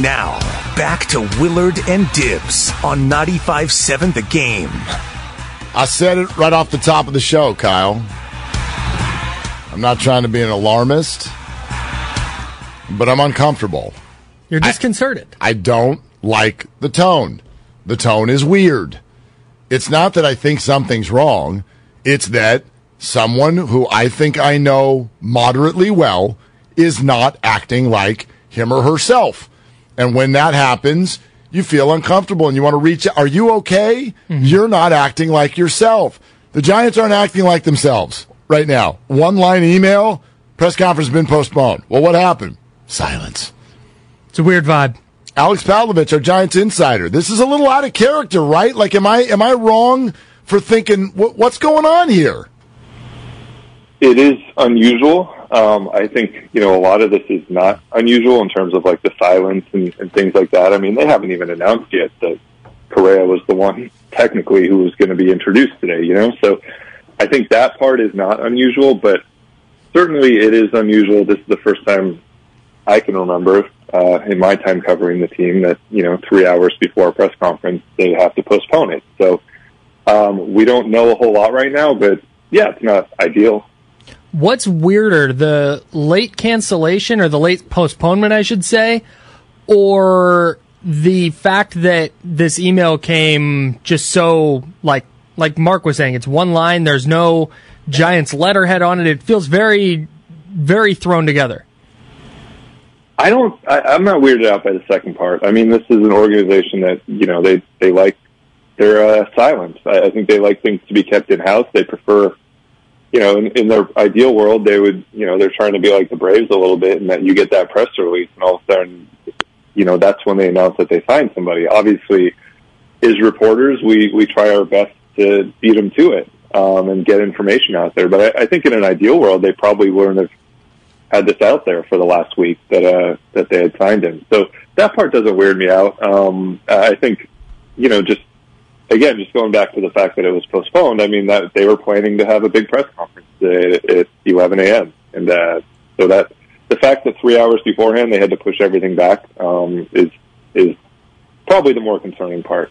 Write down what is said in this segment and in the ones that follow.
Now, back to Willard and Dibs on 95.7 The Game. I said it right off the top of the show, Kyle. I'm not trying to be an alarmist, but I'm uncomfortable. You're disconcerted. I don't like the tone. The tone is weird. It's not that I think something's wrong, it's that someone who I think I know moderately well is not acting like him or herself. And when that happens, you feel uncomfortable and you want to reach out. Are you okay? Mm-hmm. You're not acting like yourself. The Giants aren't acting like themselves right now. One line email, press conference been postponed. Well, what happened? Silence. It's a weird vibe. Alex Pavlovic, our Giants insider. This is a little out of character, right? Like, am I am I wrong for thinking what's going on here? It is unusual. Um, I think you know a lot of this is not unusual in terms of like the silence and, and things like that. I mean, they haven't even announced yet that Correa was the one technically who was going to be introduced today. You know, so I think that part is not unusual, but certainly it is unusual. This is the first time I can remember uh, in my time covering the team that you know three hours before a press conference they have to postpone it. So um, we don't know a whole lot right now, but yeah, it's not ideal. What's weirder, the late cancellation or the late postponement, I should say, or the fact that this email came just so like like Mark was saying, it's one line. There's no Giants letterhead on it. It feels very, very thrown together. I don't. I, I'm not weirded out by the second part. I mean, this is an organization that you know they they like their uh, silence. I, I think they like things to be kept in house. They prefer you know, in, in their ideal world, they would, you know, they're trying to be like the Braves a little bit, and that you get that press release, and all of a sudden, you know, that's when they announce that they signed somebody. Obviously, as reporters, we we try our best to beat them to it um, and get information out there. But I, I think in an ideal world, they probably wouldn't have had this out there for the last week that uh, that they had signed him. So that part doesn't weird me out. Um, I think, you know, just again, just going back to the fact that it was postponed, I mean that they were planning to have a big press conference at, at 11 a.m. and uh, so that the fact that three hours beforehand they had to push everything back um, is is probably the more concerning part.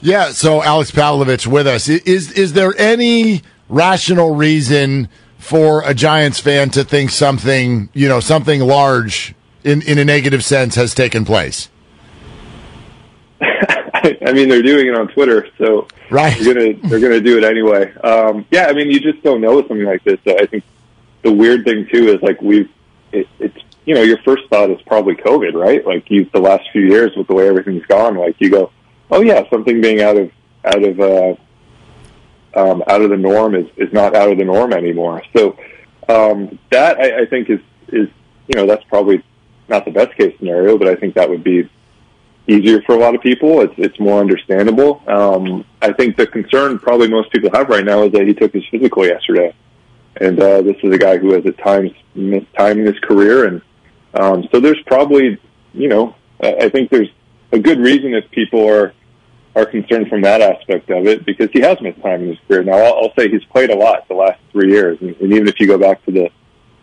Yeah. So Alex Pavlovic with us. Is is there any rational reason for a Giants fan to think something you know something large in in a negative sense has taken place? I mean, they're doing it on Twitter, so right. they're gonna they're gonna do it anyway. Um, yeah, I mean, you just don't know with something like this. So I think the weird thing too is like we've it, it's you know your first thought is probably COVID, right? Like you the last few years with the way everything's gone, like you go, oh yeah, something being out of out of uh, um, out of the norm is is not out of the norm anymore. So um, that I, I think is is you know that's probably not the best case scenario, but I think that would be easier for a lot of people. It's it's more understandable. Um, I think the concern probably most people have right now is that he took his physical yesterday, and uh, this is a guy who has at times missed time in his career, and um, so there's probably you know I, I think there's a good reason if people are are concerned from that aspect of it because he has missed time in his career. Now I'll, I'll say he's played a lot the last three years, and, and even if you go back to the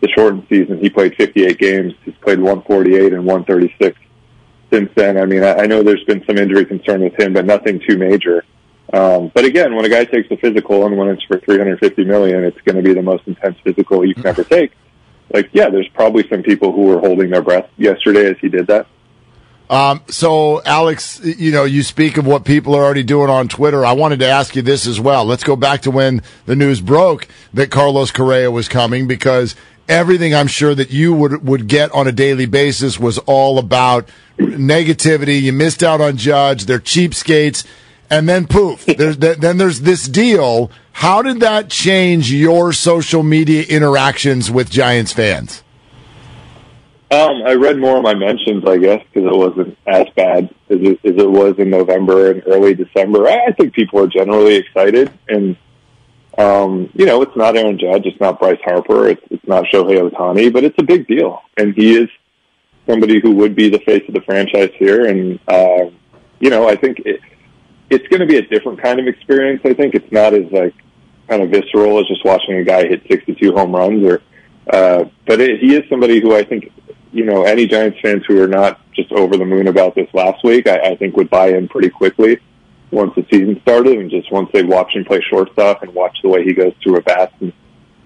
the shortened season, he played 58 games. He's played 148 and 136 since then. I mean, I, I know there's been some injury concern with him, but nothing too major. Um, but again, when a guy takes a physical and when it's for 350 million, it's going to be the most intense physical you can ever take. Like, yeah, there's probably some people who were holding their breath yesterday as he did that. Um, so, Alex, you know, you speak of what people are already doing on Twitter. I wanted to ask you this as well. Let's go back to when the news broke that Carlos Correa was coming because everything I'm sure that you would would get on a daily basis was all about negativity. You missed out on Judge. They're cheapskates, and then poof, there's then there's this deal. How did that change your social media interactions with Giants fans? Um, I read more of my mentions, I guess, because it wasn't as bad as it, as it was in November and early December. I, I think people are generally excited, and um, you know, it's not Aaron Judge, it's not Bryce Harper, it's, it's not Shohei Ohtani, but it's a big deal, and he is somebody who would be the face of the franchise here, and uh, you know, I think it, it's going to be a different kind of experience. I think. It's not as like kind of visceral as just watching a guy hit 62 home runs, or uh, but it, he is somebody who I think you know, any Giants fans who are not just over the moon about this last week, I, I think would buy in pretty quickly once the season started and just once they watch him play shortstop and watch the way he goes through a bat and,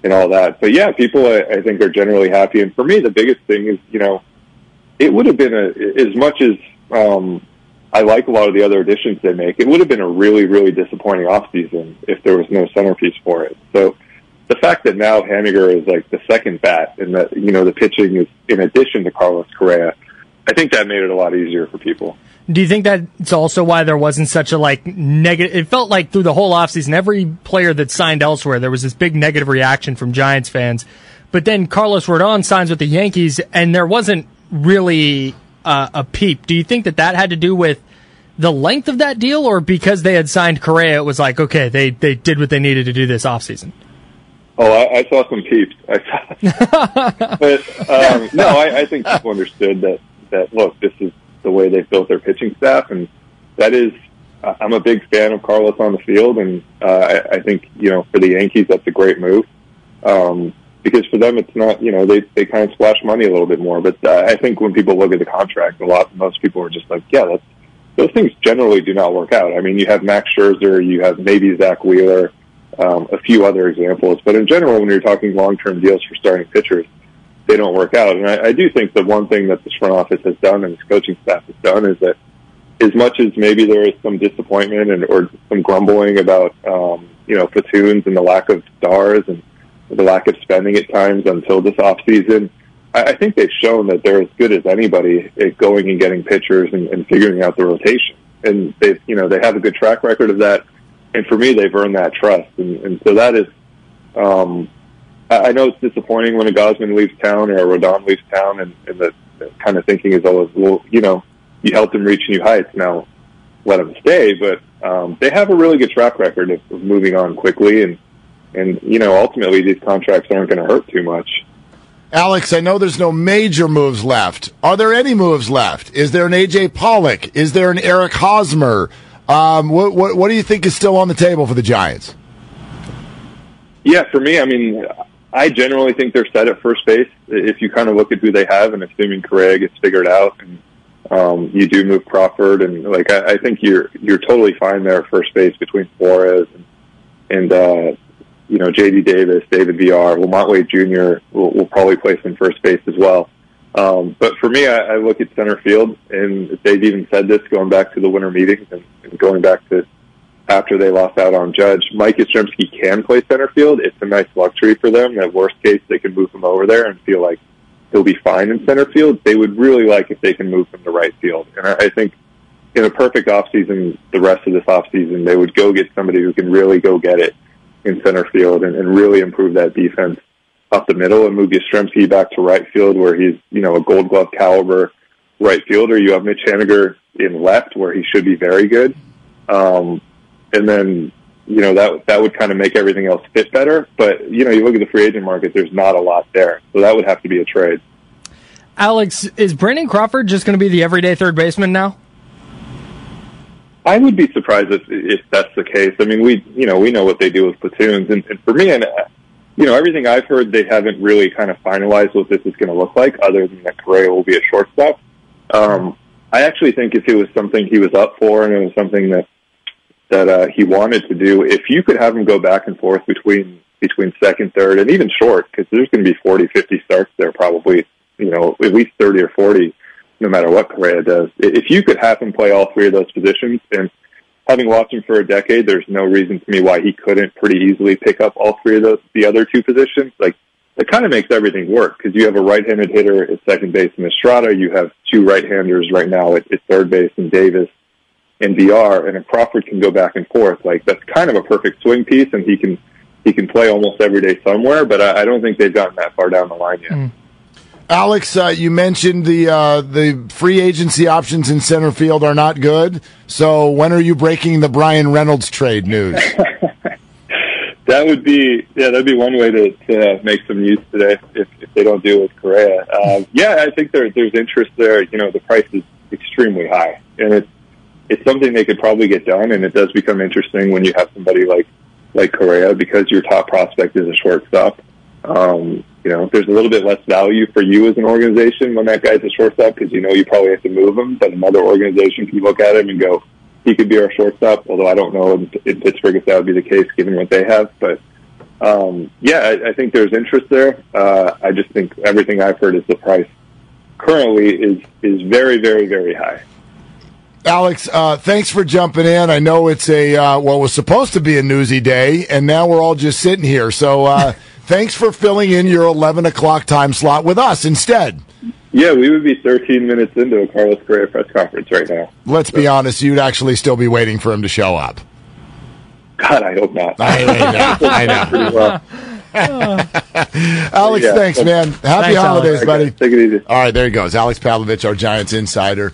and all that. But yeah, people I, I think are generally happy. And for me, the biggest thing is, you know, it would have been a, as much as, um, I like a lot of the other additions they make. It would have been a really, really disappointing offseason if there was no centerpiece for it. So the fact that now Haniger is like the second bat and that, you know, the pitching is in addition to Carlos Correa, I think that made it a lot easier for people. Do you think that's also why there wasn't such a like negative? It felt like through the whole offseason, every player that signed elsewhere, there was this big negative reaction from Giants fans. But then Carlos Rodon signs with the Yankees, and there wasn't really uh, a peep. Do you think that that had to do with the length of that deal, or because they had signed Correa, it was like okay, they they did what they needed to do this offseason? Oh, I, I saw some peeps. I saw, but um, no, I, I think people understood that that look, this is the way they've built their pitching staff, and that is. I'm a big fan of Carlos on the field, and uh, I, I think you know for the Yankees that's a great move um, because for them it's not you know they they kind of splash money a little bit more. But uh, I think when people look at the contract, a lot most people are just like, yeah, that's those things generally do not work out. I mean, you have Max Scherzer, you have maybe Zack Wheeler, um, a few other examples. But in general, when you're talking long-term deals for starting pitchers, they don't work out. And I, I do think the one thing that this front office has done and this coaching staff has done is that as much as maybe there is some disappointment and or some grumbling about um, you know platoons and the lack of stars and the lack of spending at times until this off season, I, I think they've shown that they're as good as anybody at going and getting pitchers and, and figuring out the rotation. And they've you know they have a good track record of that and for me, they've earned that trust, and, and so that is. Um, I know it's disappointing when a Gausman leaves town or a Rodon leaves town, and, and the, the kind of thinking is always, well, you know, you helped him reach new heights. Now, let him stay, but um, they have a really good track record of, of moving on quickly, and and you know, ultimately, these contracts aren't going to hurt too much. Alex, I know there's no major moves left. Are there any moves left? Is there an AJ Pollock? Is there an Eric Hosmer? Um, what, what, what do you think is still on the table for the Giants? Yeah, for me, I mean, I generally think they're set at first base. If you kind of look at who they have, and assuming Correa gets figured out, and um, you do move Crawford, and like I, I think you're you're totally fine there at first base between Flores and, and uh, you know J.D. Davis, David Villar, LaMonte Wade Jr. will, will probably play some first base as well. Um, but for me, I, I look at center field, and they've even said this going back to the winter meetings and, and going back to after they lost out on Judge. Mike Yastrzemski can play center field. It's a nice luxury for them. That worst case, they can move him over there and feel like he'll be fine in center field. They would really like if they can move him to right field. And I, I think in a perfect offseason, the rest of this offseason, they would go get somebody who can really go get it in center field and, and really improve that defense up the middle and move Yastrzemski back to right field where he's, you know, a gold glove caliber right fielder. You have Mitch Haniger in left where he should be very good. Um, and then, you know, that, that would kind of make everything else fit better. But, you know, you look at the free agent market, there's not a lot there. So that would have to be a trade. Alex, is Brandon Crawford just going to be the everyday third baseman now? I would be surprised if, if that's the case. I mean, we, you know, we know what they do with platoons. And, and for me, and you know, everything I've heard, they haven't really kind of finalized what this is going to look like, other than that Correa will be a shortstop. Um, I actually think if it was something he was up for and it was something that that uh, he wanted to do, if you could have him go back and forth between between second, third, and even short, because there's going to be 40, 50 starts there probably, you know, at least 30 or 40, no matter what Correa does. If you could have him play all three of those positions and having watched him for a decade, there's no reason to me why he couldn't pretty easily pick up all three of those, the other two positions. Like it kind of makes everything work because you have a right-handed hitter at second base in Estrada. You have two right-handers right now at, at third base in Davis and Villar, and if Crawford can go back and forth, like that's kind of a perfect swing piece, and he can he can play almost every day somewhere. But I, I don't think they've gotten that far down the line yet. Mm. Alex, uh, you mentioned the uh, the free agency options in center field are not good. So when are you breaking the Bryan Reynolds trade news? that would be yeah, that'd be one way to, to make some news today if, if they don't deal with Correa. Uh, yeah, I think there, there's interest there. You know, the price is extremely high, and it's it's something they could probably get done. And it does become interesting when you have somebody like like Correa because your top prospect is a shortstop. Um, you know, there's a little bit less value for you as an organization when that guy's a shortstop because you know you probably have to move him. But another organization can look at him and go, he could be our shortstop. Although I don't know in, in Pittsburgh if that would be the case given what they have. But um, yeah, I, I think there's interest there. Uh, I just think everything I've heard is the price currently is is very, very, very high. Alex, uh, thanks for jumping in. I know it's a uh, well, was supposed to be a newsy day, and now we're all just sitting here. So. Uh, Thanks for filling in your 11 o'clock time slot with us instead. Yeah, we would be 13 minutes into a Carlos Correa press conference right now. Let's so. be honest, you'd actually still be waiting for him to show up. God, I hope not. I, know. I know. Alex, yeah, thanks, man. Happy thanks, holidays, Alex. buddy. Take it easy. All right, there he goes. Alex Pavlovic, our Giants insider.